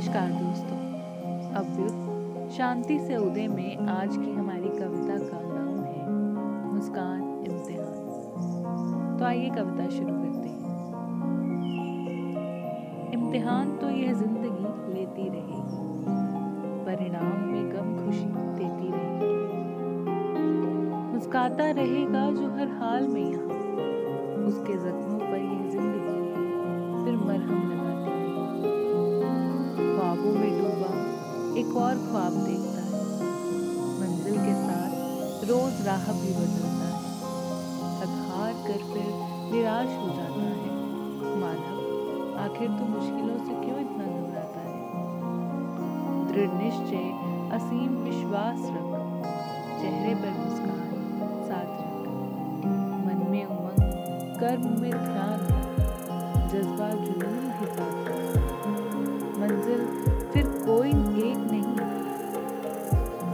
नमस्कार दोस्तों। अव्युत शांति से उदय में आज की हमारी कविता का नाम है, मुस्कान इम्तिहान। तो आइए कविता शुरू करते हैं। इम्तिहान तो यह ज़िंदगी लेती रहेगी, परिणाम में गम खुशी देती रहेगी। मुस्काता रहेगा जो हर एक और ख्वाब देखता है। मंजिल के साथ रोज राह भी बदलता है। थक हार कर फिर निराश हो जाता है। मानव, आखिर तो मुश्किलों से क्यों इतना घबराता है? दृढ़ निश्चय, असीम विश्वास रख। चेहरे पर मुस्कान, साथ रख। मन में उमंग, कर्म में ध्यान जज्बा जुनून